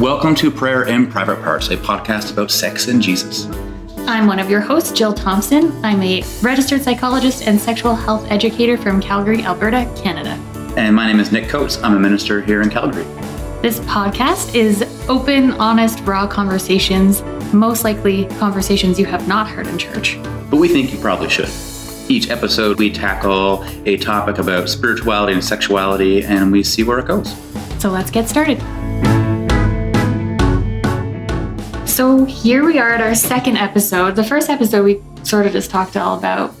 Welcome to Prayer in Private Parts, a podcast about sex and Jesus. I'm one of your hosts, Jill Thompson. I'm a registered psychologist and sexual health educator from Calgary, Alberta, Canada. And my name is Nick Coates. I'm a minister here in Calgary. This podcast is open, honest, raw conversations, most likely conversations you have not heard in church. But we think you probably should. Each episode, we tackle a topic about spirituality and sexuality, and we see where it goes. So let's get started. So here we are at our second episode. The first episode, we sort of just talked all about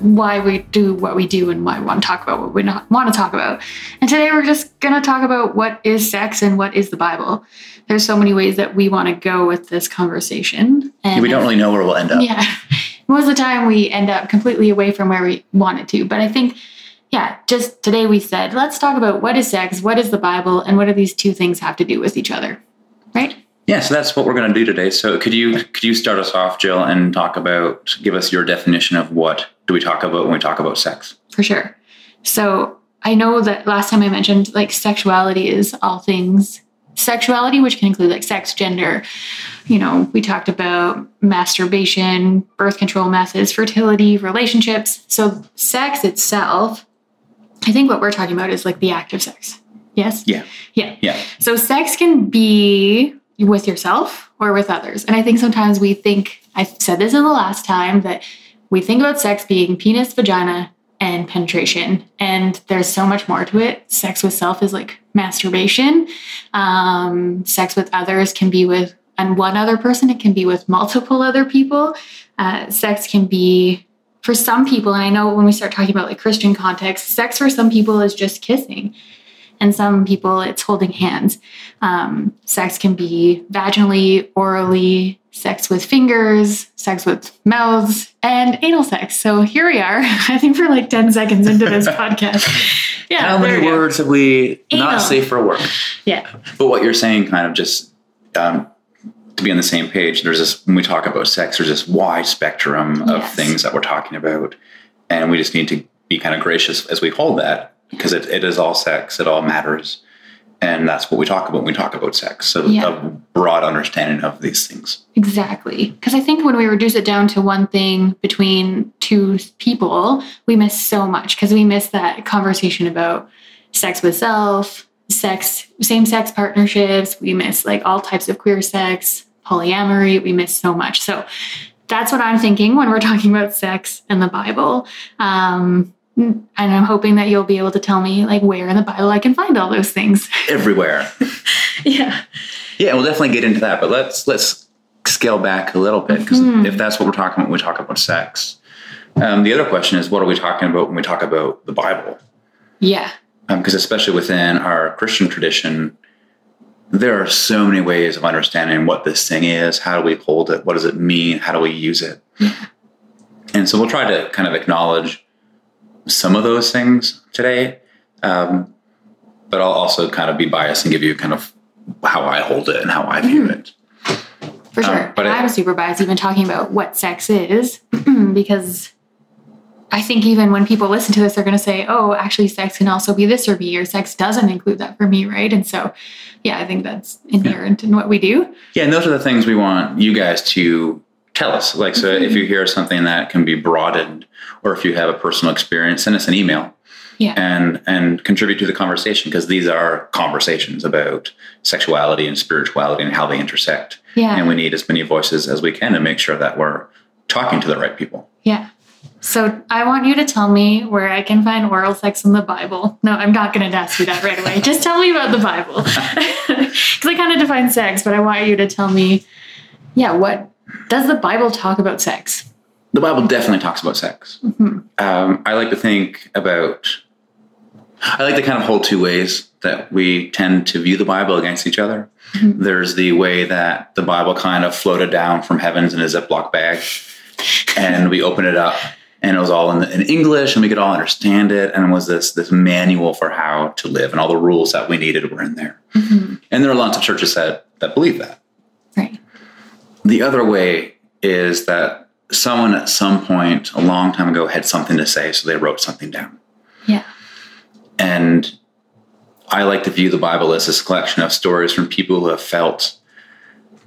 why we do what we do and why we want to talk about what we not want to talk about. And today we're just going to talk about what is sex and what is the Bible. There's so many ways that we want to go with this conversation. And we don't really know where we'll end up. Yeah. Most of the time we end up completely away from where we wanted to. But I think, yeah, just today we said, let's talk about what is sex, what is the Bible, and what do these two things have to do with each other. Right? Yeah, so that's what we're going to do today. So could you could you start us off, Jill, and talk about give us your definition of what do we talk about when we talk about sex? For sure. So I know that last time I mentioned like sexuality is all things sexuality, which can include like sex, gender. You know, we talked about masturbation, birth control methods, fertility, relationships. So sex itself, I think what we're talking about is like the act of sex. Yes? Yeah. Yeah. Yeah. So sex can be with yourself or with others. And I think sometimes we think, I said this in the last time, that we think about sex being penis, vagina, and penetration. And there's so much more to it. Sex with self is like masturbation. Um, sex with others can be with and one other person, it can be with multiple other people. Uh, sex can be for some people, and I know when we start talking about like Christian context, sex for some people is just kissing and some people it's holding hands. Um, sex can be vaginally, orally, sex with fingers, sex with mouths, and anal sex. So here we are. I think we're like 10 seconds into this podcast. Yeah. How many words have we Anal. not safe for work? Yeah. But what you're saying, kind of just um, to be on the same page, there's this when we talk about sex, there's this wide spectrum of Yes. things that we're talking about, and we just need to be kind of gracious as we hold that because it, it is all sex, it all matters, and that's what we talk about when we talk about sex. So Yeah. a broad understanding of these things. Exactly. Because I think when we reduce it down to one thing between two people, we miss so much because we miss that conversation about sex with self, sex, same sex partnerships. We miss like all types of queer sex, polyamory. We miss so much. So that's what I'm thinking when we're talking about sex and the Bible. Um, and I'm hoping that you'll be able to tell me like where in the Bible I can find all those things. Everywhere. yeah. Yeah, we'll definitely get into that, but let's let's scale back a little bit because Mhm. if that's what we're talking about when we talk about sex, um, the other question is what are we talking about when we talk about the Bible? Yeah. Because especially within our Christian tradition, there are so many ways of understanding what this thing is. How do we hold it? What does it mean? How do we use it? And so we'll try to kind of acknowledge some of those things today, um, but I'll also kind of be biased and give you kind of how I hold it and how I view it. For Um, sure. but it- I'm super biased even talking about what sex is because I think even when people listen to this, they're going to say, oh, actually, sex can also be this or me, or sex doesn't include that for me, right? And so, yeah, I think that's inherent in what we do. Yeah, and those are the things we want you guys to tell us. Like, so if mm-hmm. you hear something that can be broadened, or if you have a personal experience, send us an email Yeah. and and contribute to the conversation because these are conversations about sexuality and spirituality and how they intersect. Yeah. And we need as many voices as we can to make sure that we're talking to the right people. Yeah. So I want you to tell me where I can find oral sex in the Bible. No, I'm not going to ask you that right away. Just tell me about the Bible. Because I kind of define sex, but I want you to tell me, yeah, what does the Bible talk about sex? The Bible definitely talks about sex. Mhm. Um, I like to think about. I like to kind of hold two ways that we tend to view the Bible against each other. Mhm. There's the way that the Bible kind of floated down from heavens in a Ziploc bag, and we open it up, and it was all in, in English, and we could all understand it, and it was this this manual for how to live, and all the rules that we needed were in there. Mhm. And there are lots of churches that that believe that. The other way is that someone at some point a long time ago had something to say, so they wrote something down. Yeah. And I like to view the Bible as this collection of stories from people who have felt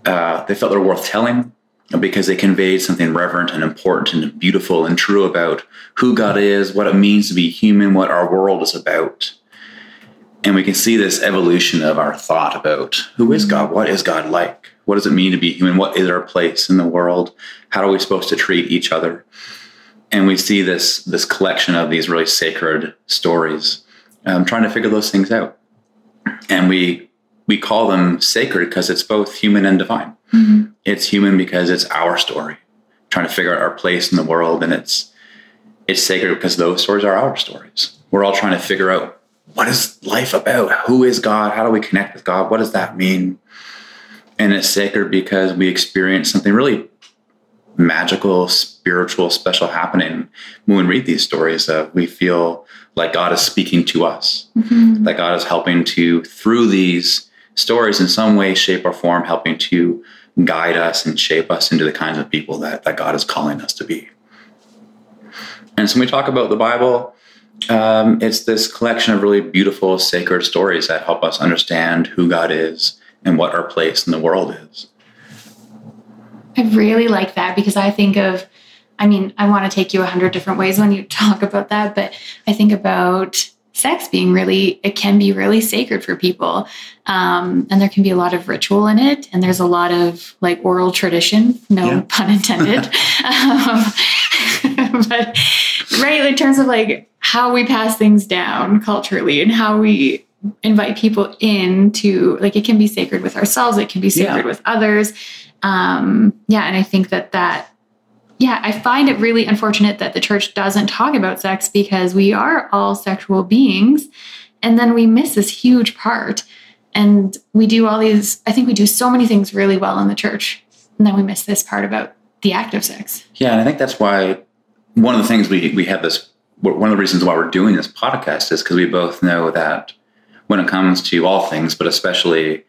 uh, they felt they're worth telling because they conveyed something reverent and important and beautiful and true about who God is, what it means to be human, what our world is about. And we can see this evolution of our thought about who is God? What is God like? What does it mean to be human? What is our place in the world? How are we supposed to treat each other? And we see this, this collection of these really sacred stories, um, trying to figure those things out. And we we call them sacred because it's both human and divine. Mm-hmm. It's human because it's our story, trying to figure out our place in the world, and it's it's sacred because those stories are our stories. We're all trying to figure out what is life about? Who is God? How do we connect with God? What does that mean? And it's sacred because we experience something really magical, spiritual, special happening when we read these stories. That we feel like God is speaking to us, mm-hmm. that God is helping to, through these stories in some way, shape, or form helping to guide us and shape us into the kinds of people that, that God is calling us to be. And so when we talk about the Bible, um, it's this collection of really beautiful, sacred stories that help us understand who God is and what our place in the world is. I really like that because I think of, I mean, I want to take you a hundred different ways when you talk about that, but I think about sex being really it can be really sacred for people um, and there can be a lot of ritual in it and there's a lot of like oral tradition no yeah. pun intended um, but right in terms of like how we pass things down culturally and how we invite people in to like it can be sacred with ourselves it can be sacred yeah. with others um yeah and i think that that yeah, I find it really unfortunate that the church doesn't talk about sex because we are all sexual beings. And then we miss this huge part. And we do all these, I think we do so many things really well in the church. And then we miss this part about the act of sex. Yeah, and I think that's why one of the things we, we have this, one of the reasons why we're doing this podcast is because we both know that when it comes to all things, but especially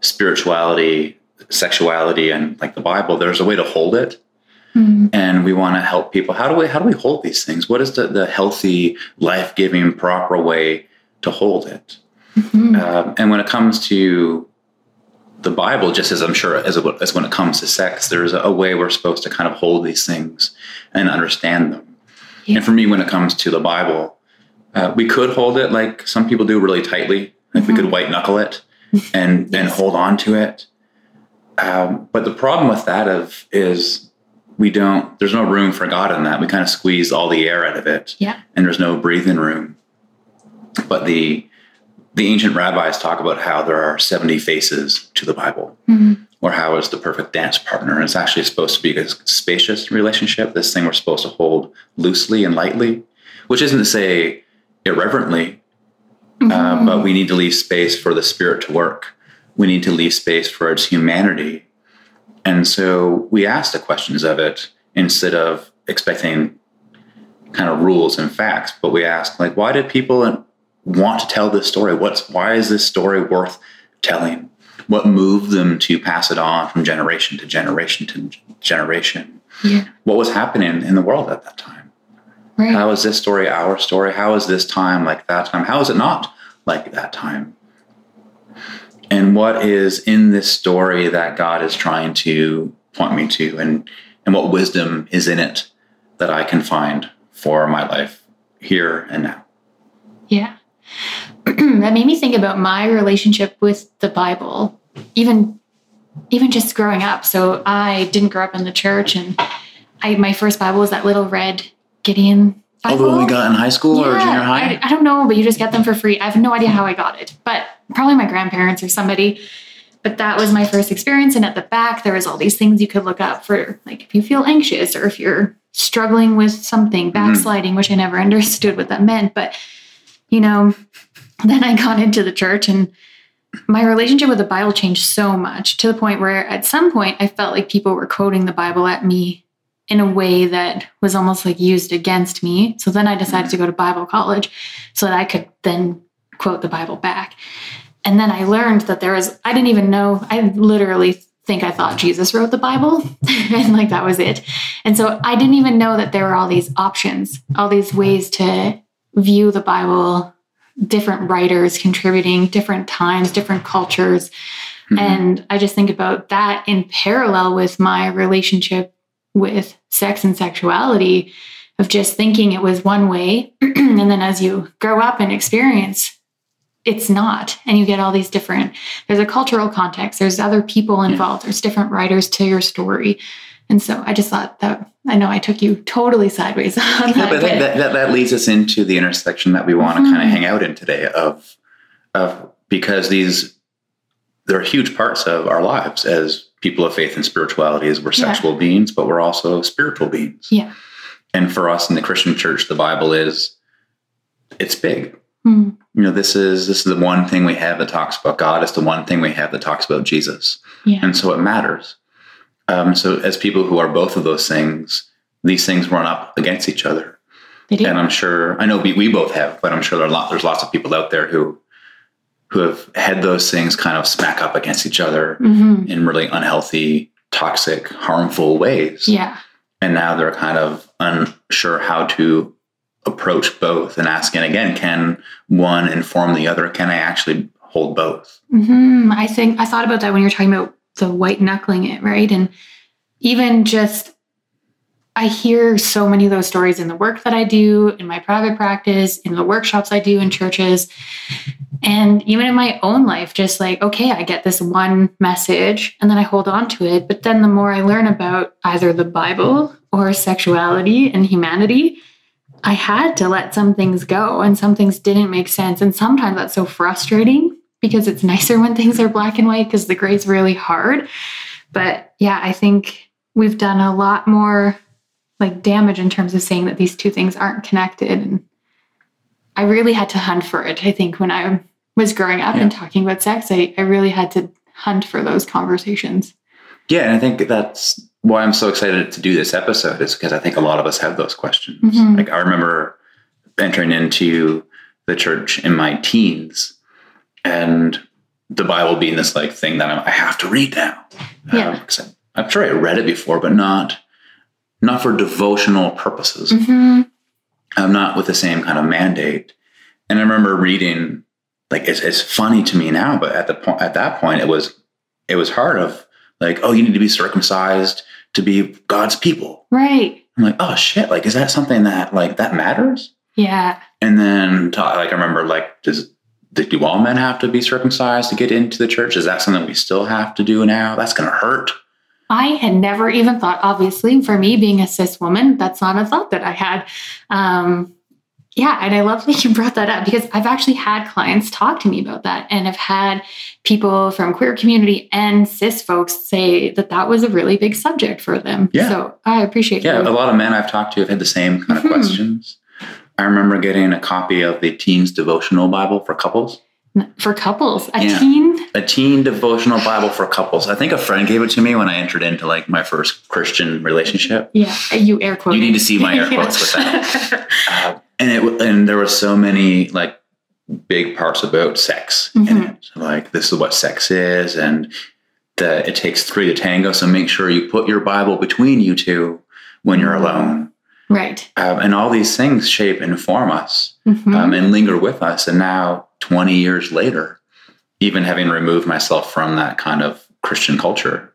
spirituality, sexuality, and like the Bible, there's a way to hold it Mm-hmm. And we want to help people. How do we how do we hold these things? What is the, the healthy, life giving, proper way to hold it? Mm-hmm. Um, and when it comes to the Bible, just as I'm sure as, as when it comes to sex, there's a, a way we're supposed to kind of hold these things and understand them. Yeah. And for me, when it comes to the Bible, uh, we could hold it like some people do really tightly. Like mm-hmm. we could white knuckle it and yes. and hold on to it. Um, but the problem with that of is we don't there's no room for god in that we kind of squeeze all the air out of it yeah and there's no breathing room but the the ancient rabbis talk about how there are 70 faces to the bible mm-hmm. or how it's the perfect dance partner and it's actually supposed to be a spacious relationship this thing we're supposed to hold loosely and lightly which isn't to say irreverently mm-hmm. uh, but we need to leave space for the spirit to work we need to leave space for its humanity and so we ask the questions of it instead of expecting kind of rules and facts, but we ask, like, why did people want to tell this story? What's why is this story worth telling? What moved them to pass it on from generation to generation to generation? Yeah. What was happening in the world at that time? Right. How is this story our story? How is this time like that time? How is it not like that time? and what is in this story that God is trying to point me to and and what wisdom is in it that I can find for my life here and now. Yeah. that made me think about my relationship with the Bible, even even just growing up. So I didn't grow up in the church and I my first Bible was that little red Gideon. Oh, we got in high school yeah, or junior high? I, I don't know, but you just get them for free. I have no idea how I got it, but probably my grandparents or somebody. But that was my first experience. And at the back, there was all these things you could look up for, like if you feel anxious or if you're struggling with something, mm-hmm. backsliding, mm-hmm. which I never understood what that meant. But, you know, then I got into the church and my relationship with the Bible changed so much to the point where at some point I felt like people were quoting the Bible at me in a way that was almost like used against me. So then I decided to go to Bible college so that I could then quote the Bible back. And then I learned that there was, I didn't even know, I literally think I thought Jesus wrote the Bible and like that was it. And so I didn't even know that there were all these options, all these ways to view the Bible different writers contributing, different times, different cultures. Mhm. And I just think about that in parallel with my relationship with sex and sexuality of just thinking it was one way. and then as you grow up and experience, it's not. And you get all these different, there's a cultural context, there's other people involved, there's different writers to your story. And so I just thought that I know I took you totally sideways on that. Yeah, but I think that, that, that leads us into the intersection that we want to kind Mhm. of hang out in today of of because these they're huge parts of our lives as people of faith and spirituality as we're Yeah. sexual beings, but we're also spiritual beings. Yeah. And for us in the Christian church, the Bible is it's big. Mm, You know, this is this is the one thing we have that talks about God. It's the one thing we have that talks about Jesus. yeah. And so it matters. Um, so as people who are both of those things, these things run up against each other. They do. And I'm sure I know we, we both have, but I'm sure there are lot, there's lots of people out there who who have had those things kind of smack up against each other hmm in really unhealthy, toxic, harmful ways. Yeah. And now they're kind of unsure how to approach both and asking again, can one inform the other? Can I actually hold both? hmm I think I thought about that when you were talking about the white knuckling it, right? And even just, I hear so many of those stories in the work that I do, in my private practice, in the workshops I do in churches, and even in my own life, just like, okay, I get this one message and then I hold on to it. But then the more I learn about either the Bible or sexuality and humanity, I had to let some things go and some things didn't make sense. And sometimes that's so frustrating because it's nicer when things are black and white because the gray's really hard. But yeah, I think we've done a lot more like damage in terms of saying that these two things aren't connected. And I really had to hunt for it. I think when I was growing up and talking about sex, I, I really had to hunt for those conversations. Yeah, and I think that's why I'm so excited to do this episode is because I think a lot of us have those questions. Mhm. Like I remember entering into the church in my teens and the Bible being this like thing that I'm, I have to read now. Yeah. Um, 'cause I, I'm sure I read it before, but not not for devotional purposes. hmm I'm not with the same kind of mandate. And I remember reading, like it's, it's funny to me now, but at the point at that point, it was it was hard of like, oh, you need to be circumcised to be God's people. Right. I'm like, oh shit, like is that something that like that matters? Yeah. And then like I remember like does do all men have to be circumcised to get into the church? Is that something we still have to do now? That's gonna hurt. I had never even thought, obviously, for me being a cis woman, that's not a thought that I had. Um, yeah, and I love that you brought that up because I've actually had clients talk to me about that, and I've had people from queer community and cis folks say that that was a really big subject for them. Yeah. So I appreciate that. Yeah, you. a lot of men I've talked to have had the same kind of Mhm. questions. I remember getting a copy of the Teens Devotional Bible for couples. for couples, a Yeah. teen. a teen devotional Bible for couples. I think a friend gave it to me when I entered into like my first Christian relationship. Yeah, you air quote. You need to see my air quotes with that. Uh, and it and there were so many like big parts about sex in Mhm. it. Like this is what sex is, and that it takes three to tango. So make sure you put your Bible between you two when you're alone. right. Um, and all these things shape and form us Mhm. um, and linger with us. And now, 20 years later, even having removed myself from that kind of Christian culture,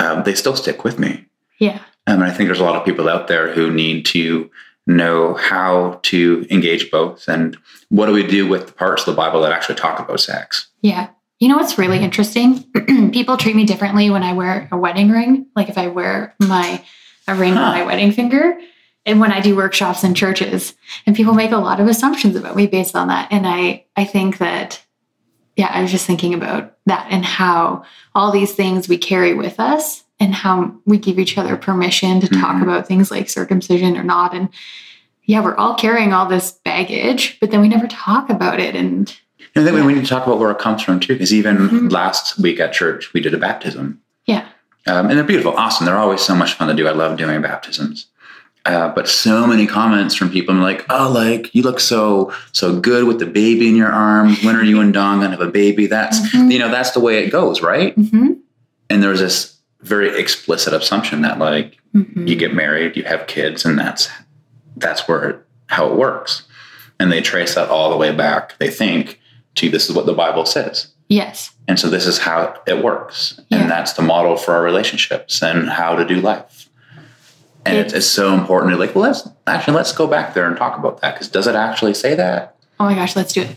um, they still stick with me. yeah. Um, and I think there's a lot of people out there who need to know how to engage both and what do we do with the parts of the Bible that actually talk about sex. Yeah. You know what's really interesting? People treat me differently when I wear a wedding ring. Like if I wear my a ring Huh. on my wedding finger, and when I do workshops in churches, and people make a lot of assumptions about me based on that. And I I think that yeah, I was just thinking about that and how all these things we carry with us and how we give each other permission to talk Mhm. about things like circumcision or not. And yeah, we're all carrying all this baggage, but then we never talk about it. And And I think Yeah. we need to talk about where it comes from too, because even Mhm. last week at church, we did a baptism. yeah, Um, and they're beautiful, awesome. They're always so much fun to do. I love doing baptisms. Uh, but so many comments from people I'm like, oh, like you look so so good with the baby in your arms. When are you and Dawn gonna have a baby? That's Mhm. you know that's the way it goes, right? hmm And there's this very explicit assumption that like Mhm. you get married, you have kids, and that's that's where it, how it works. and they trace that all the way back. They think to this is what the Bible says. Yes. And so this is how it works. Yeah. And that's the model for our relationships and how to do life. And it's, it's so important to like, well, let's actually let's go back there and talk about that. Because does it actually say that? Oh my gosh, let's do it.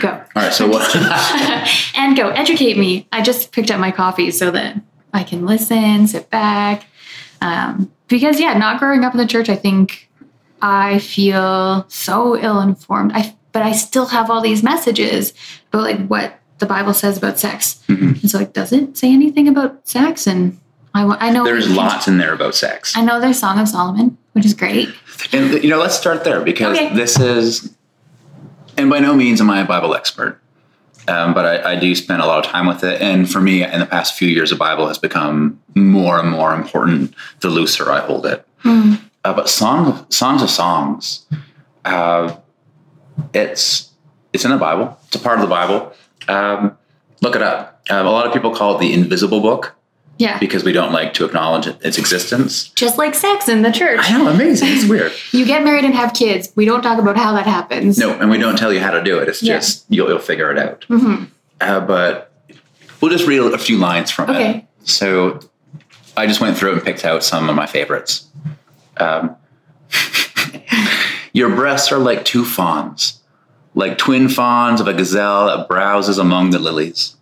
Go. All right. So what? and go educate me. I just picked up my coffee so that I can listen, sit back. Um, because yeah, not growing up in the church, I think I feel so ill informed. I but I still have all these messages about like what the Bible says about sex. Mhm. And so like, does it say anything about sex? And I, I know There's lots in there about sex. I know there's Song of Solomon, which is great. And you know, let's start there because Okay. this is, and by no means am I a Bible expert, um, but I, I do spend a lot of time with it. And for me, in the past few years, the Bible has become more and more important the looser I hold it. Mm. Uh, but song songs of songs, uh, it's it's in the Bible. It's a part of the Bible. Um, look it up. Um, a lot of people call it the invisible book Yeah. because we don't like to acknowledge its existence. Just like sex in the church. I know, amazing. It's weird. You get married and have kids. We don't talk about how that happens. No, and we don't tell you how to do it. It's Yeah. just you'll, you'll figure it out. hmm Uh, but we'll just read a few lines from it. So I just went through and picked out some of my favorites. Um, Your breasts are like two fawns, like twin fawns of a gazelle that browses among the lilies.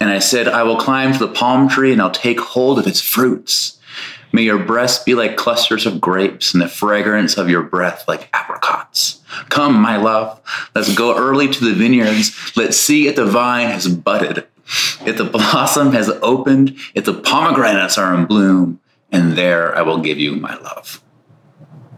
And I said, I will climb to the palm tree and I'll take hold of its fruits. May your breasts be like clusters of grapes and the fragrance of your breath like apricots. Come, my love, let's go early to the vineyards. Let's see if the vine has budded, if the blossom has opened, if the pomegranates are in bloom, and there I will give you my love.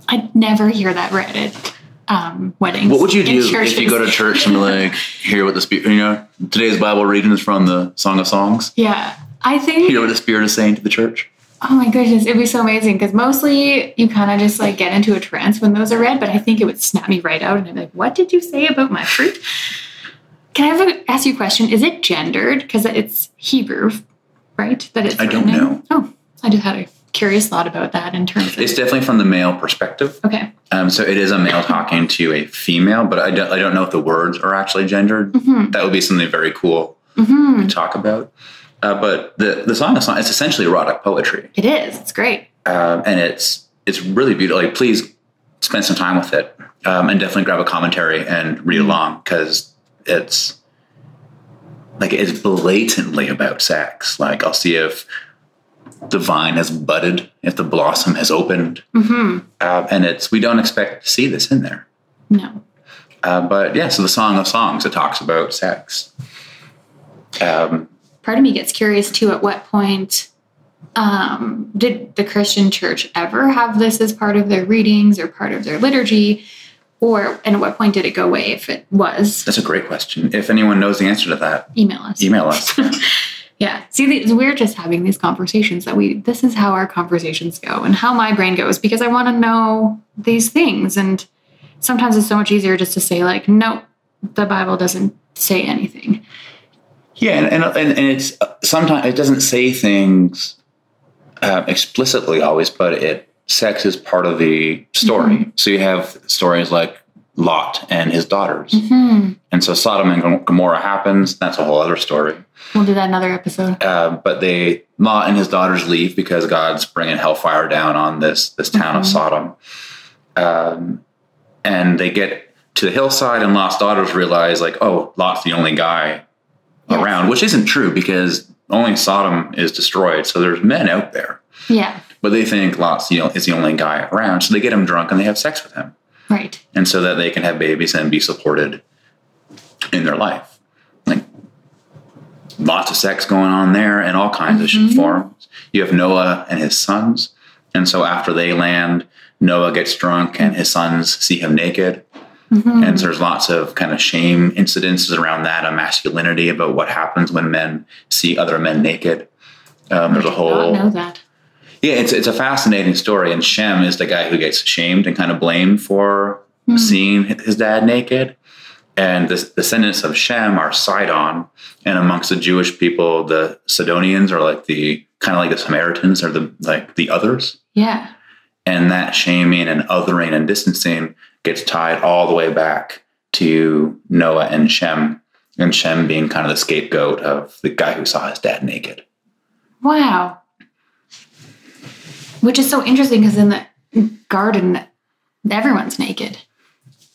I'd never hear that read at um, weddings. What would you do if you go to church and like, hear what the spirit, you know, today's Bible reading is from the Song of Songs. Yeah, I think. Hear what the Spirit is saying to the church. Oh my goodness, it'd be so amazing because mostly you kind of just like get into a trance when those are read, but I think it would snap me right out and I'd be like, "What did you say about my fruit?" Can I ever ask you a question? Is it gendered because it's Hebrew, right? That it's I don't in? know. Oh, I just had a curious thought about that in terms of. It's definitely from the male perspective. okay. Um, so it is a male talking to a female, but I don't, I don't know if the words are actually gendered. hmm That would be something very cool hmm to talk about. Uh, but the, the Song is Songs, it's essentially erotic poetry. It is. It's great. um, and it's it's really beautiful. Like, please spend some time with it, um, and definitely grab a commentary and read along because it's like it's blatantly about sex. Like, I'll see if the vine has budded, if the blossom has opened, hmm uh, and it's we don't expect to see this in there. No. Uh, but yeah, so the Song of Songs it talks about sex. Um, part of me gets curious too at what point um, did the christian church ever have this as part of their readings or part of their liturgy or and at what point did it go away if it was that's a great question. If anyone knows the answer to that, email us email us. yeah. See we're just having these conversations that we this is how our conversations go and how my brain goes because i want to know these things. And sometimes it's so much easier just to say like no the bible doesn't say anything. Yeah, and and, and, it's sometimes it doesn't say things uh, explicitly always, but it sex is part of the story. So you have stories like Lot and his daughters, hmm and so Sodom and Gomorrah happens. That's a whole other story. we'll do that another episode Uh, but they Lot and his daughters leave because God's bringing hellfire down on this this town of Mhm. Sodom, um, and they get to the hillside, and Lot's daughters realize like, oh, Lot's the only guy Yes. around, which isn't true because only Sodom is destroyed. So there's men out there, yeah but they think Lot's the, is the only guy around. So they get him drunk and they have sex with him, right and so that they can have babies and be supported in their life. Like lots of sex going on there in all kinds Mhm. of forms. You have Noah and his sons, and so after they land, Noah gets drunk and his sons see him naked. Mhm. And so there's lots of kind of shame incidences around that, a masculinity about what happens when men see other men naked. Um, there's a whole know that. Yeah, it's it's a fascinating story. And Shem is the guy who gets shamed and kind of blamed for Hmm. seeing his dad naked. And the descendants of Shem are Sidon, and amongst the Jewish people, the Sidonians are like the kind of like the Samaritans, are the like the others Yeah. and that shaming and othering and distancing gets tied all the way back to Noah and Shem, and Shem being kind of the scapegoat of the guy who saw his dad naked. Wow. Which is so interesting because in the garden, everyone's naked.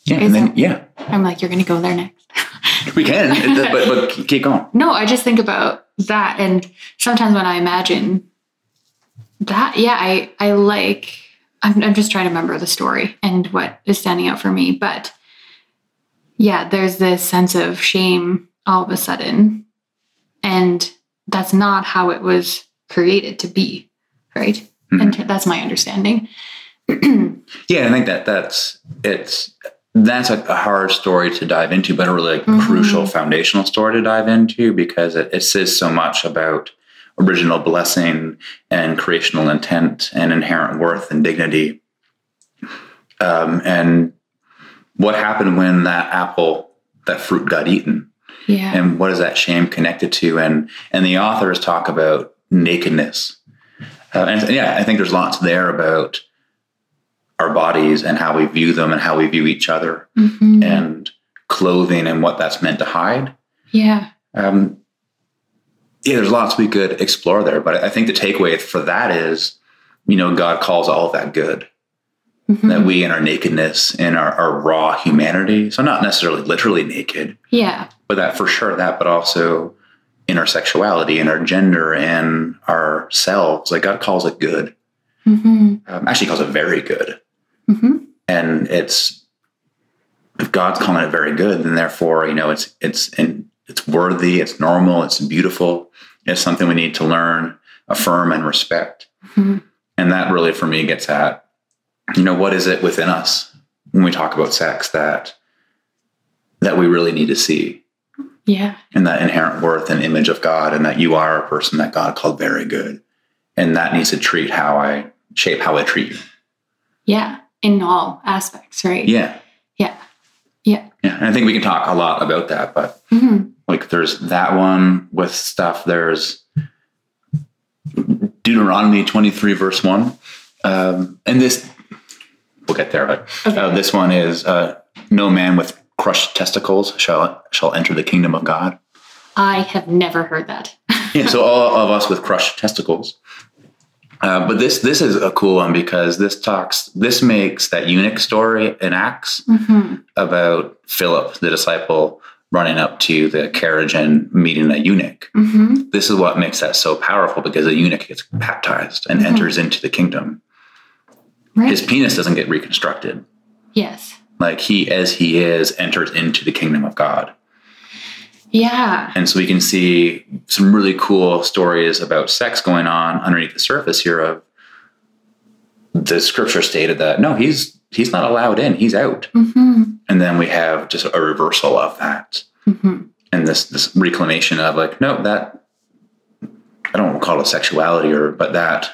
Yeah, and then yeah, I'm like, you're going to go there next. we can, but but keep going. No, I just think about that. And sometimes when I imagine that, yeah, I, I like, I'm, I'm just trying to remember the story and what is standing out for me. But yeah, there's this sense of shame all of a sudden. And that's not how it was created to be, right? And that's my understanding. Yeah, I think that that's it's that's a, a hard story to dive into, but a really Mhm. crucial foundational story to dive into because it, it says so much about original blessing and creational intent and inherent worth and dignity. Um, and what happened when that apple, that fruit got eaten? Yeah. and what is that shame connected to and and the authors talk about nakedness uh, and yeah i think there's lots there about our bodies and how we view them and how we view each other Mhm. and clothing and what that's meant to hide yeah. um, yeah there's lots we could explore there but i think the takeaway for that is you know god calls all of that good Mhm. that we in our nakedness in our, our raw humanity so not necessarily literally naked yeah. but that for sure that but also in our sexuality and our gender and ourselves like god calls it good. Hmm um, actually calls it very good. Hmm and it's if god's calling it very good then therefore you know it's it's in, it's worthy it's normal it's beautiful. It's something we need to learn affirm and respect. Mhm. and that really for me gets at you know what is it within us when we talk about sex that that we really need to see Yeah. and that inherent worth and image of God, and that you are a person that God called very good. And that needs to treat how I shape how I treat you. Yeah. In all aspects, right? Yeah. Yeah. Yeah. Yeah. And I think we can talk a lot about that, but hmm like there's that one with stuff. There's Deuteronomy 23, verse 1. Um, and this, we'll get there, but Okay. uh, this one is uh, no man with crushed testicles shall shall enter the kingdom of God. I have never heard that. yeah, so all of us with crushed testicles. Uh, but this this is a cool one because this talks this makes that eunuch story in Acts hmm about Philip the disciple running up to the carriage and meeting a eunuch. hmm This is what makes that so powerful because a eunuch gets baptized and Mhm. enters into the kingdom. Right. His penis doesn't get reconstructed. yes. Like he, as he is, enters into the kingdom of God. Yeah. And so we can see some really cool stories about sex going on underneath the surface here of the scripture stated that no, he's he's not allowed in, he's out. hmm And then we have just a reversal of that. hmm And this this reclamation of like, no, that I don't call it sexuality or but that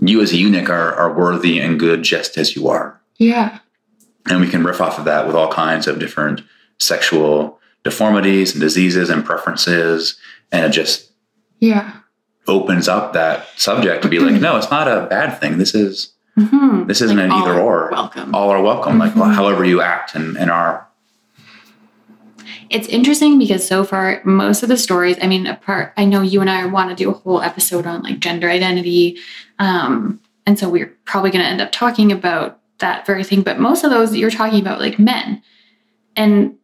you as a eunuch are, are worthy and good just as you are. Yeah. And we can riff off of that with all kinds of different sexual deformities and diseases and preferences. And it just Yeah. opens up that subject to be like, no, it's not a bad thing. This is hmm this isn't an either or. Welcome. All are welcome. Like Mhm. however you act and, and are. It's interesting because so far, most of the stories, I mean, apart, I know you and I want to do a whole episode on like gender identity. Um, and so we're probably going to end up talking about that very thing. But most of those you're talking about like men. And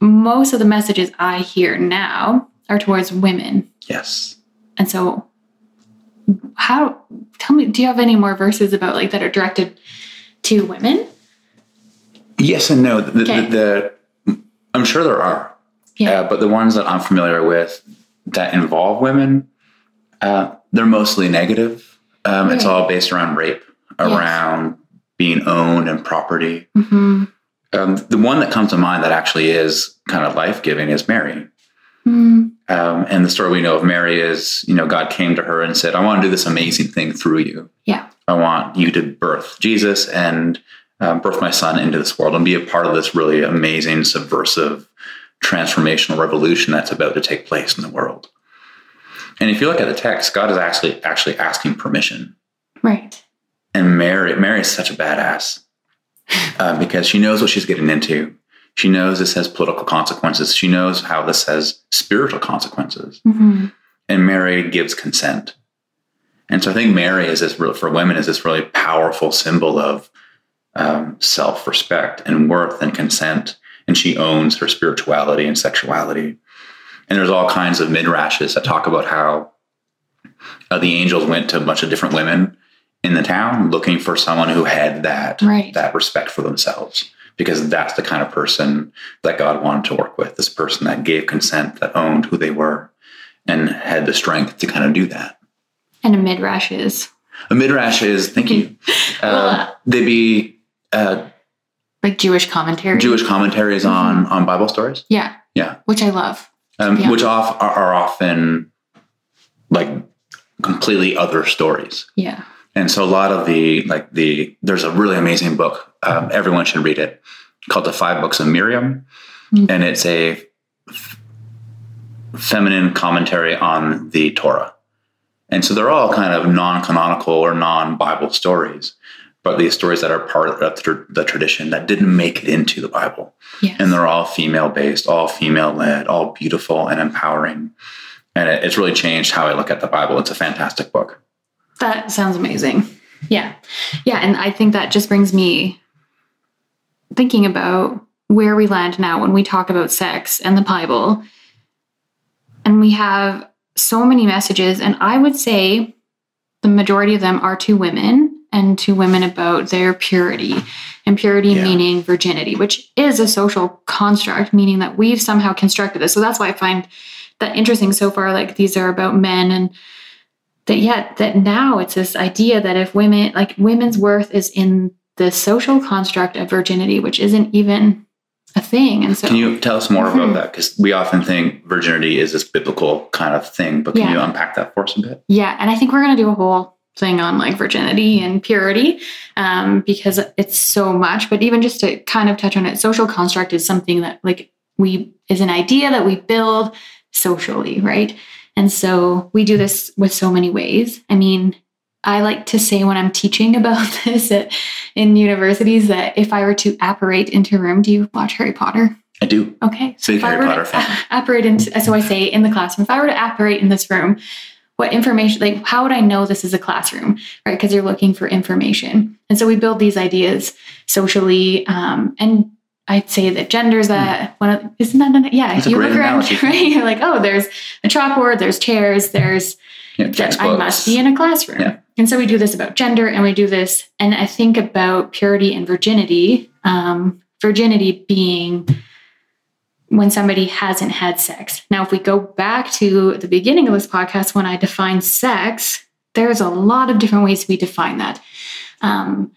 most of the messages I hear now are towards women. Yes. And so, how, tell me, do you have any more verses about like that are directed to women? Yes and no. The, Okay. the, the I'm sure there are. Yeah. Uh, but the ones that I'm familiar with that involve women, uh, they're mostly negative. Um, It's all based around rape, around being owned and property. hmm Um, the one that comes to mind that actually is kind of life giving is Mary. hmm Um, and the story we know of Mary is, you know, God came to her and said, I want to do this amazing thing through you. Yeah. I want you to birth Jesus and um, birth my son into this world and be a part of this really amazing, subversive, transformational revolution that's about to take place in the world. And if you look at the text, God is actually actually asking permission. Right. And Mary, Mary is such a badass. uh, because she knows what she's getting into. She knows this has political consequences. She knows how this has spiritual consequences. Mhm. And Mary gives consent. And so I think Mary is this real for women is this really powerful symbol of um, self-respect and worth and consent. And she owns her spirituality and sexuality. And there's all kinds of midrashes that talk about how uh, the angels went to a bunch of different women in the town looking for someone who had that Right. that respect for themselves because that's the kind of person that God wanted to work with this person that gave consent that owned who they were and had the strength to kind of do that And a midrash is a midrash is thank you Well, uh, they'd be uh, like Jewish commentary. Jewish commentaries on on Bible stories Yeah. Yeah. Which I love. um, which off are, are often like completely other stories Yeah. And so a lot of the like the there's a really amazing book. Um, everyone should read it called The Five Books of Miriam, Mm. and it's a f- feminine commentary on the Torah. And so they're all kind of non-canonical or non-Bible stories, but these stories that are part of the, tr- the tradition that didn't make it into the Bible, Yes. and they're all female-based, all female-led, all beautiful and empowering. And it, it's really changed how I look at the Bible. It's a fantastic book. That sounds amazing. Yeah. Yeah. And I think that just brings me thinking about where we land now when we talk about sex and the Bible. And we have so many messages, and I would say the majority of them are to women and to women about their purity. And purity Yeah. meaning virginity, which is a social construct, meaning that we've somehow constructed this. So that's why I find that interesting so far. Like these are about men and that yet that now it's this idea that if women like women's worth is in the social construct of virginity, which isn't even a thing. And so Can you tell us more Mhm. about that? Because we often think virginity is this biblical kind of thing, but can Yeah. you unpack that for us a bit? Yeah, and I think we're gonna do a whole thing on like virginity and purity um, because it's so much. But even just to kind of touch on it, social construct is something that like we is an idea that we build socially, right? And so we do this with so many ways. I mean, I like to say when I'm teaching about this at, in universities that if I were to apparate into a room, do you watch Harry Potter? I do. Okay. Big if I Harry were Potter fan. apparate into, so I say in the classroom, if I were to apparate in this room, what information, like, how would I know this is a classroom, right? Because you're looking for information. And so we build these ideas socially. Um, and I'd say that genders that one of, isn't that, an, yeah, That's a you look around, analogy. right? You're like, oh, there's a chalkboard, there's chairs, there's, Yeah, that I must be in a classroom. Yeah. And so we do this about gender and we do this, and I think about purity and virginity. Um, virginity being when somebody hasn't had sex. Now, if we go back to the beginning of this podcast, when I defined sex, there's a lot of different ways we define that. Um,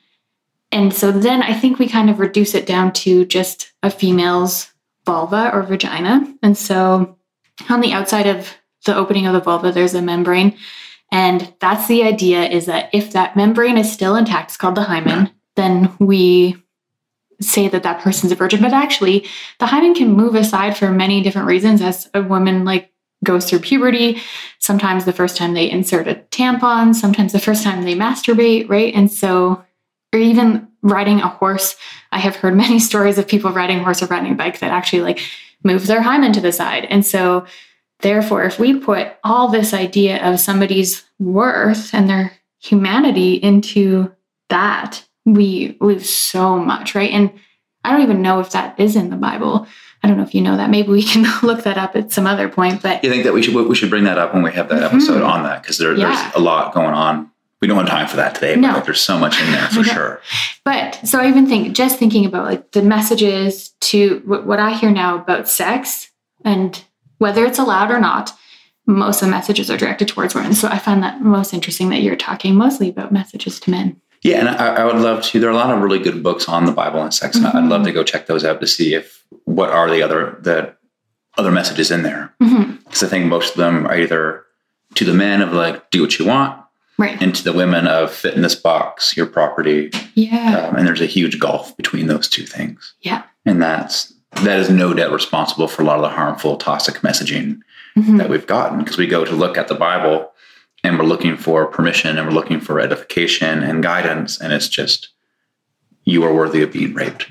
and so then I think we kind of reduce it down to just a female's vulva or vagina. And so on the outside of the opening of the vulva, there's a membrane. And that's the idea is that if that membrane is still intact, it's called the hymen, then we say that that person's a virgin. But actually, the hymen can move aside for many different reasons as a woman like goes through puberty. Sometimes the first time they insert a tampon, sometimes the first time they masturbate, right? And so, or even riding a horse. I have heard many stories of people riding a horse or riding a bike that actually like move their hymen to the side. And so, therefore, if we put all this idea of somebody's worth and their humanity into that, we lose so much, right? And I don't even know if that is in the Bible. I don't know if you know that. Maybe we can look that up at some other point. But You think that we should we should bring that up when we have that Mhm. episode on that because there, Yeah. there's a lot going on. We don't have time for that today, but No. like, there's so much in there for sure. But so I even think just thinking about like the messages to what, what I hear now about sex and whether it's allowed or not, most of the messages are directed towards women. So I find that most interesting that you're talking mostly about messages to men. Yeah, and I, I would love to. There are a lot of really good books on the Bible and sex, and I'd Mhm. love to go check those out to see if what are the other the other messages in there. Because I think most of them are either to the men of like do what you want, Right. and to the women of fit in this box, your property, Yeah. um, and there's a huge gulf between those two things. Yeah. and that's that is no doubt responsible for a lot of the harmful, toxic messaging Mhm. that we've gotten because we go to look at the Bible and we're looking for permission and we're looking for edification and guidance, and it's just you are worthy of being raped.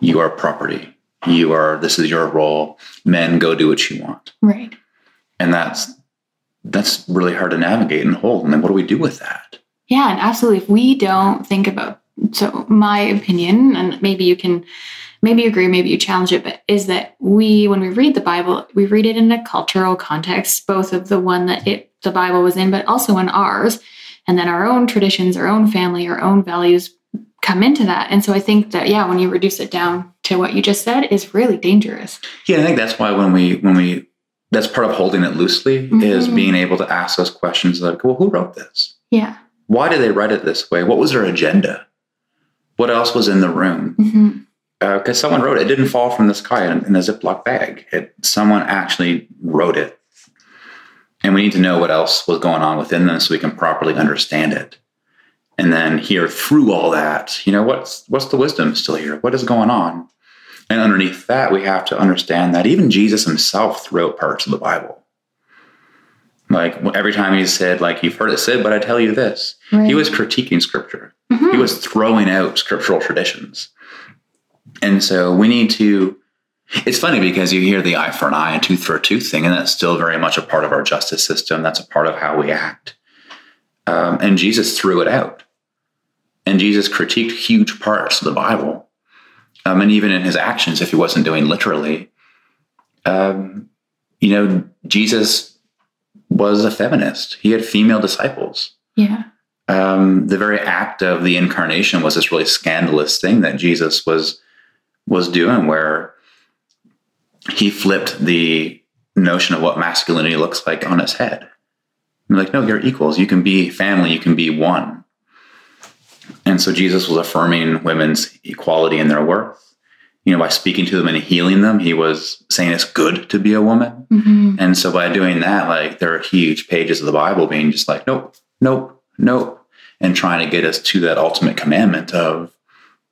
You are property. You are, this is your role. Men, go do what you want. Right. And that's, that's really hard to navigate and hold. And then what do we do with that? Yeah, and absolutely. If we don't think about, so my opinion, and maybe you can, maybe you agree, maybe you challenge it, but is that we, when we read the Bible, we read it in a cultural context, both of the one that it, the Bible was in, but also in ours. And then our own traditions, our own family, our own values come into that. And so I think that, yeah, when you reduce it down to what you just said is really dangerous. Yeah, I think that's why when we, when we, that's part of holding it loosely is Mhm. being able to ask those questions like, well, who wrote this? Yeah. Why did they write it this way? What was their agenda? What else was in the room? hmm Because someone wrote it. It didn't fall from the sky in, in a Ziploc bag. It, someone actually wrote it. And we need to know what else was going on within them so we can properly understand it. And then hear through all that, you know, what's what's the wisdom still here? What is going on? And underneath that, we have to understand that even Jesus himself threw parts of the Bible. Like every time he said, like, you've heard it said, but I tell you this. Right. He was critiquing scripture Mhm. he was throwing out scriptural traditions. And so we need to. It's funny because you hear the eye for an eye and tooth for a tooth thing, and that's still very much a part of our justice system. That's a part of how we act. Um, and Jesus threw it out. And Jesus critiqued huge parts of the Bible. Um, and even in his actions, if he wasn't doing literally, um, you know, Jesus was a feminist. He had female disciples Yeah. um, the very act of the incarnation was this really scandalous thing that Jesus was was doing, where he flipped the notion of what masculinity looks like on its head. And like, no, you're equals. You can be family. You can be one. And so Jesus was affirming women's equality and their worth. You know, by speaking to them and healing them, he was saying it's good to be a woman. hmm And so by doing that, like there are huge pages of the Bible being just like, nope, nope, nope, and trying to get us to that ultimate commandment of,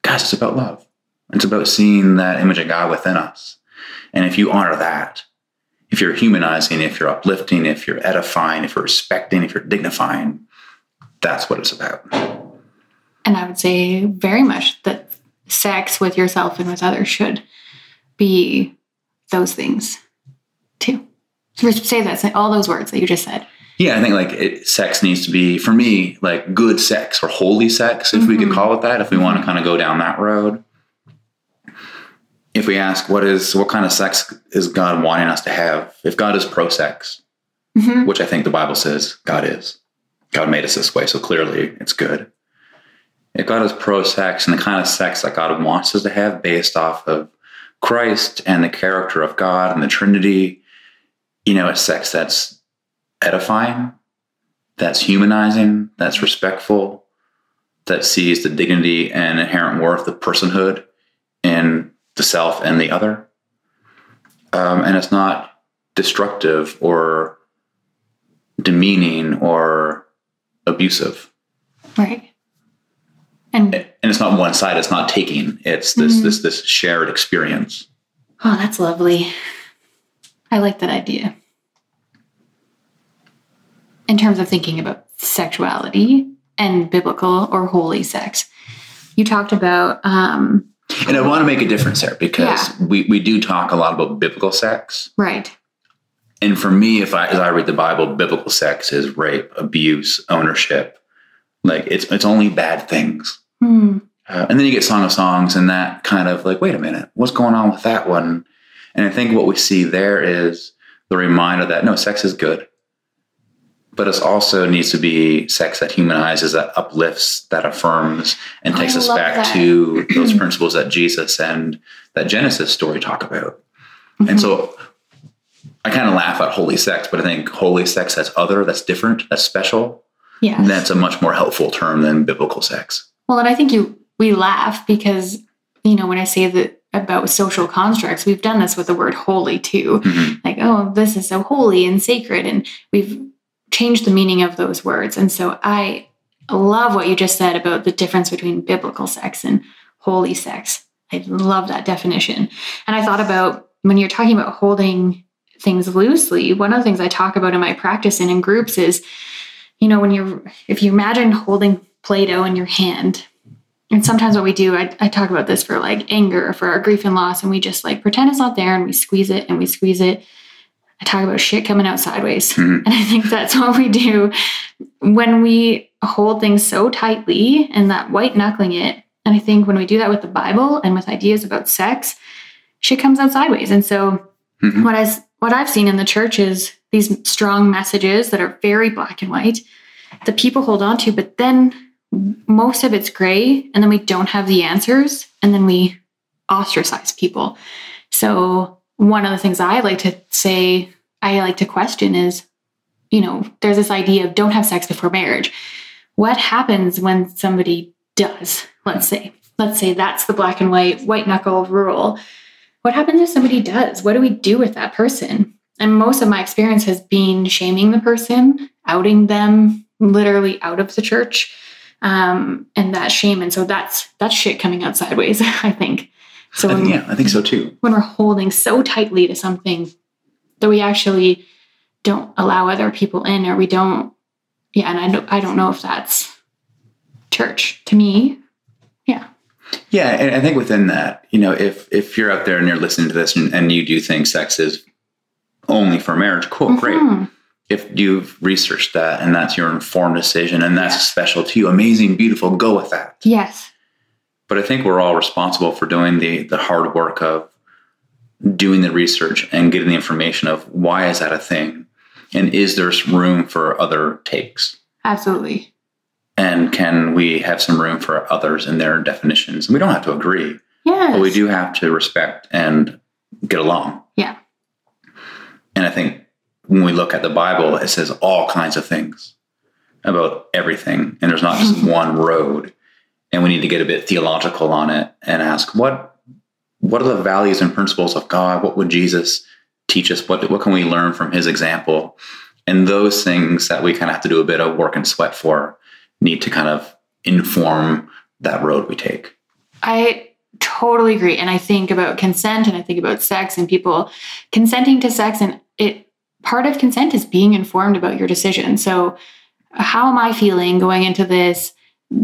guys, it's about love. It's about seeing that image of God within us. And if you honor that, if you're humanizing, if you're uplifting, if you're edifying, if you're respecting, if you're dignifying, that's what it's about. And I would say very much that sex with yourself and with others should be those things too. So say that, say all those words that you just said. Yeah, I think like it, sex needs to be for me like good sex or holy sex, if we could Mhm. call it that. If we want to kind of go down that road, if we ask what is what kind of sex is God wanting us to have? If God is pro sex, hmm which I think the Bible says God is, God made us this way, so clearly it's good. If God is pro sex and the kind of sex that God wants us to have based off of Christ and the character of God and the Trinity, you know, it's sex that's edifying, that's humanizing, that's respectful, that sees the dignity and inherent worth of personhood in the self and the other. Um, and it's not destructive or demeaning or abusive. Right. And And it's not one side, it's not taking. It's this Mhm. this this shared experience. oh, that's lovely. I like that idea. In terms of thinking about sexuality and biblical or holy sex, you talked about um, And I want to make a difference there because we, we do talk a lot about biblical sex. right, And for me, if I as I read the Bible, biblical sex is rape, abuse, ownership. Like it's it's only bad things. Hmm. Uh, and then you get Song of Songs and that kind of like, wait a minute, what's going on with that one? And I think what we see there is the reminder that no, sex is good. But it also needs to be sex that humanizes, that uplifts, that affirms, and I takes us back that. to those principles that Jesus and that Genesis story talk about. Mm-hmm. And so I kind of laugh at holy sex, but I think holy sex that's other, that's different, that's special. yeah. That's a much more helpful term than biblical sex. Well, and I think you we laugh because you know when I say that about social constructs, we've done this with the word holy too. Mhm. Like, oh, this is so holy and sacred, and we've changed the meaning of those words. And so I love what you just said about the difference between biblical sex and holy sex. I love that definition. And I thought about when you're talking about holding things loosely, one of the things I talk about in my practice and in groups is, you know, when you're, if you imagine holding Play Doh in your hand and sometimes what we do, I, I talk about this for like anger, for our grief and loss, and we just like pretend it's not there and we squeeze it and we squeeze it. I talk about shit coming out sideways. Mhm. And I think that's what we do when we hold things so tightly and that white knuckling it. And I think when we do that with the Bible and with ideas about sex, shit comes out sideways. And so Mhm. what I what I've seen in the church is these strong messages that are very black and white that people hold on to, but then most of it's gray, and then we don't have the answers, and then we ostracize people. So one of the things I like to say, I like to question is, you know, there's this idea of don't have sex before marriage. What happens when somebody does? Let's say, let's say that's the black and white, white knuckle rule. What happens if somebody does? What do we do with that person? And most of my experience has been shaming the person, outing them literally out of the church, um, and that shame. And so that's that's shit coming out sideways. I think. So I think, yeah, I think so too. when we're holding so tightly to something that we actually don't allow other people in, or we don't, yeah. And I don't I don't know if that's church to me. Yeah. Yeah, and I think within that, you know, if if you're out there and you're listening to this and, and you do think sex is only for marriage, cool, great. If you've researched that and that's your informed decision and that's Yeah. special to you, amazing, beautiful, go with that. Yes. But I think we're all responsible for doing the the hard work of doing the research and getting the information of why is that a thing, and is there room for other takes, Absolutely. and can we have some room for others in their definitions? We don't have to agree, Yes. but we do have to respect and get along. Yeah. And I think when we look at the Bible, it says all kinds of things about everything, and there's not just one road. And we need to get a bit theological on it and ask what what are the values and principles of God? What would Jesus teach us? What what can we learn from His example? And those things that we kind of have to do a bit of work and sweat for need to kind of inform that road we take. I totally agree. And I think about consent and I think about sex and people consenting to sex and it part of consent is being informed about your decision. So how am I feeling going into this?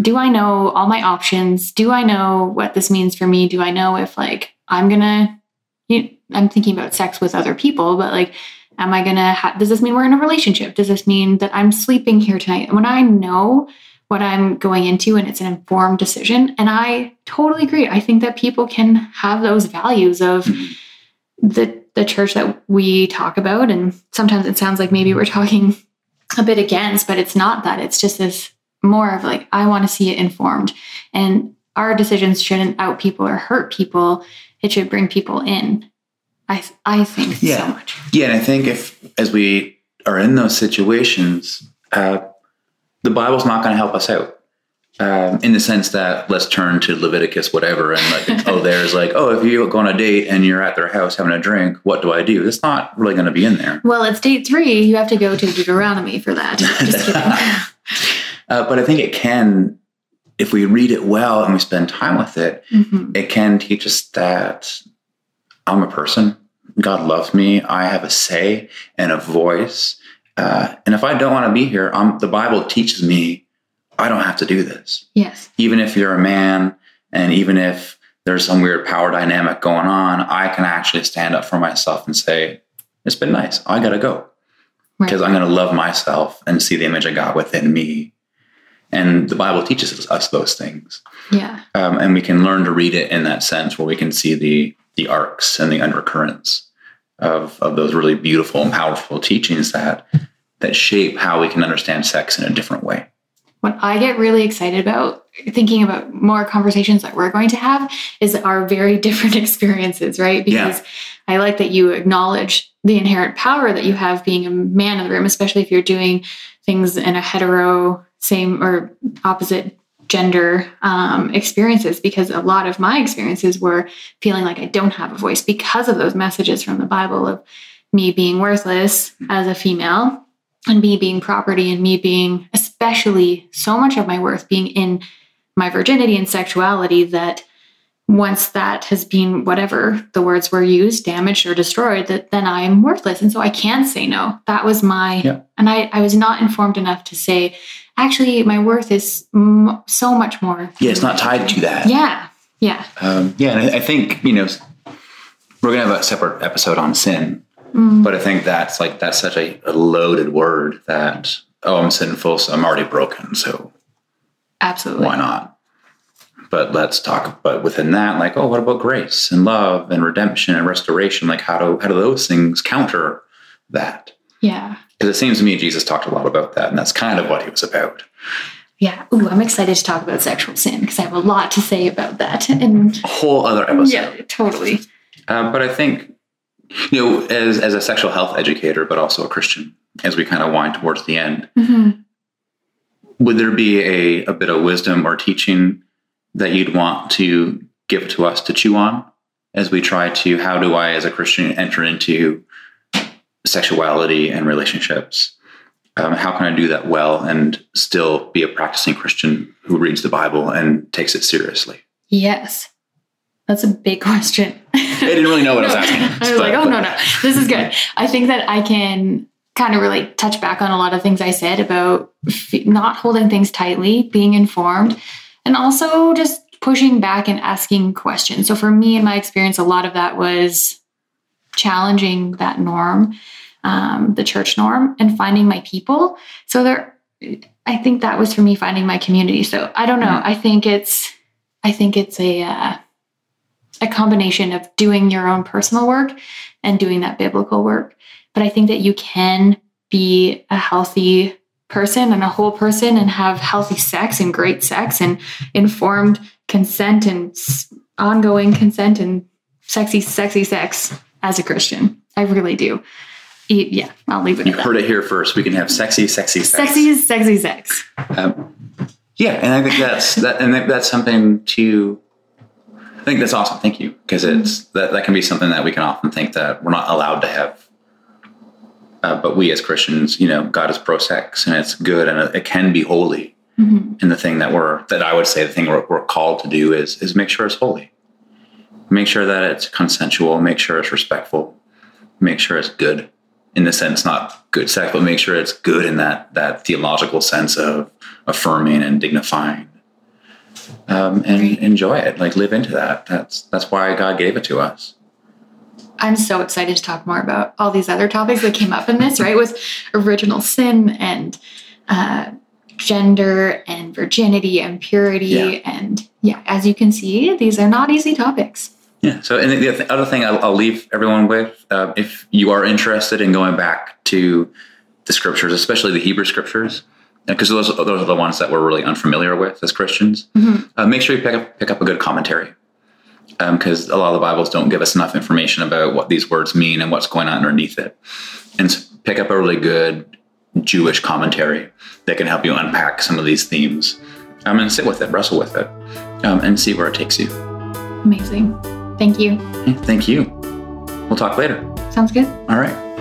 Do I know all my options? Do I know what this means for me? Do I know if like I'm gonna you I'm thinking about sex with other people, but like am I gonna ha- does this mean we're in a relationship? Does this mean that I'm sleeping here tonight? When I know what I'm going into and it's an informed decision. And I totally agree. I think that people can have those values of Mhm. the the church that we talk about. And sometimes it sounds like maybe we're talking a bit against, but it's not that. It's just this more of like, I want to see it informed. And our decisions shouldn't out people or hurt people. It should bring people in. I I think so Yeah. much. Yeah, and I think if as we are in those situations, uh, the Bible's not going to help us out. Um, in the sense that let's turn to Leviticus, whatever, and like, oh, there's like, oh, if you go on a date and you're at their house having a drink, what do I do? It's not really going to be in there. Well, it's date three. You have to go to Deuteronomy for that. Just kidding. Uh, but I think it can, if we read it well and we spend time with it, Mhm. it can teach us that I'm a person. God loves me. I have a say and a voice. Uh, and if I don't want to be here, um, the Bible teaches me I don't have to do this. Yes. Even if you're a man, and even if there's some weird power dynamic going on, I can actually stand up for myself and say, It's been nice. I got to go Right. because I'm going to love myself and see the image of God within me. And the Bible teaches us those things Yeah. um, and we can learn to read it in that sense where we can see the the arcs and the undercurrents of of those really beautiful and powerful teachings that that shape how we can understand sex in a different way. What I get really excited about thinking about more conversations that we're going to have is our very different experiences, right? Yeah. Because I like that you acknowledge the inherent power that you have being a man in the room, especially if you're doing things in a hetero, same or opposite gender um, experiences. Because a lot of my experiences were feeling like I don't have a voice because of those messages from the Bible of me being worthless as a female and me being property and me being especially so much of my worth being in my virginity and sexuality that once that has been whatever the words were used damaged or destroyed that then i'm worthless and so i can say no that was my Yeah. and I, I was not informed enough to say actually my worth is m- so much more. Yeah, it's not tied to that. Yeah. Yeah. Um, yeah, and I, I think you know we're gonna have a separate episode on sin, Mm. but I think that's like that's such a, a loaded word that oh I'm sinful, so I'm already broken, so Absolutely. why not? But let's talk. But within that, like oh, what about grace and love and redemption and restoration? Like how do how do those things counter that? Yeah. Because it seems to me Jesus talked a lot about that, and that's kind of what he was about. Yeah. Ooh, I'm excited to talk about sexual sin because I have a lot to say about that. And A whole other episode. yeah, totally. Um, but I think, you know, as, as a sexual health educator, but also a Christian, as we kind of wind towards the end, hmm would there be a, a bit of wisdom or teaching that you'd want to give to us to chew on as we try to, how do I, as a Christian, enter into sexuality and relationships? Um, how can I do that well and still be a practicing Christian who reads the Bible and takes it seriously? Yes. That's a big question. I didn't really know what I was asking. I was like, oh, no, no, this is good. I think that I can kind of really touch back on a lot of things I said about not holding things tightly, being informed, and also just pushing back and asking questions. So for me, in my experience, a lot of that was challenging that norm, um, the church norm, and finding my people. So there, I think that was for me finding my community. So I don't know. Mhm. I think it's, I think it's a. Uh, a combination of doing your own personal work and doing that biblical work. But I think that you can be a healthy person and a whole person and have healthy sex and great sex and informed consent and ongoing consent and sexy, sexy sex as a Christian. I really do. Yeah, I'll leave it You at that. heard it here first. We can have sexy, sexy, sex. Sexy, sexy sex. Um, yeah, and I think that's that, and that's something to. I think that's awesome. Thank you, because it's that that can be something that we can often think that we're not allowed to have. Uh, but we as Christians, you know, God is pro sex, and it's good, and it, can be holy. Mhm. And the thing that we're that I would say the thing we're, we're called to do is is make sure it's holy, make sure that it's consensual, make sure it's respectful, make sure it's good in the sense not good sex, but make sure it's good in that that theological sense of affirming and dignifying, um, and Great. enjoy it. Like live into that. That's that's why God gave it to us. I'm so excited to talk more about all these other topics that came up in this, right? With original sin and uh, gender and virginity and purity. Yeah. And yeah, as you can see, these are not easy topics. Yeah. So, and the other thing I'll, I'll leave everyone with, uh, if you are interested in going back to the scriptures, especially the Hebrew scriptures, because those those are the ones that we're really unfamiliar with as Christians, Mhm. uh, make sure you pick up pick up a good commentary, because a lot of the Bibles don't give us enough information about what these words mean and what's going on underneath it, and pick up a really good Jewish commentary that can help you unpack some of these themes, um, and sit with it, wrestle with it, um, and see where it takes you. Amazing. Thank you. Thank you. We'll talk later. Sounds good. All right.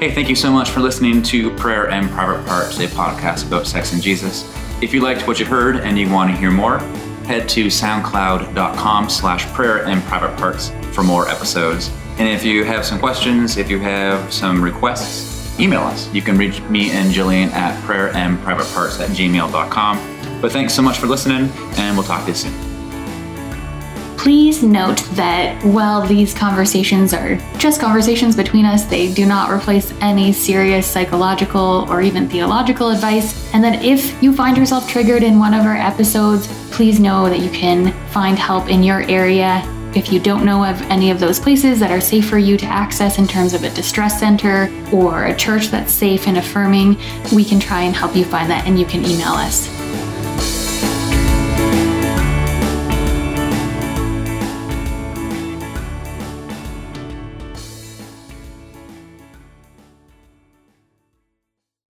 Hey, thank you so much for listening to Prayer and Private Parts, a podcast about sex and Jesus. If you liked what you heard and you want to hear more, head to soundcloud.com slash prayer and private parts for more episodes. And if you have some questions, if you have some requests, email us. You can reach me and Jillian at prayer and private parts at gmail.com. But thanks so much for listening, and we'll talk to you soon. Please note that while these conversations are just conversations between us, they do not replace any serious psychological or even theological advice. And that if you find yourself triggered in one of our episodes, please know that you can find help in your area. If you don't know of any of those places that are safe for you to access in terms of a distress center or a church that's safe and affirming, we can try and help you find that and you can email us.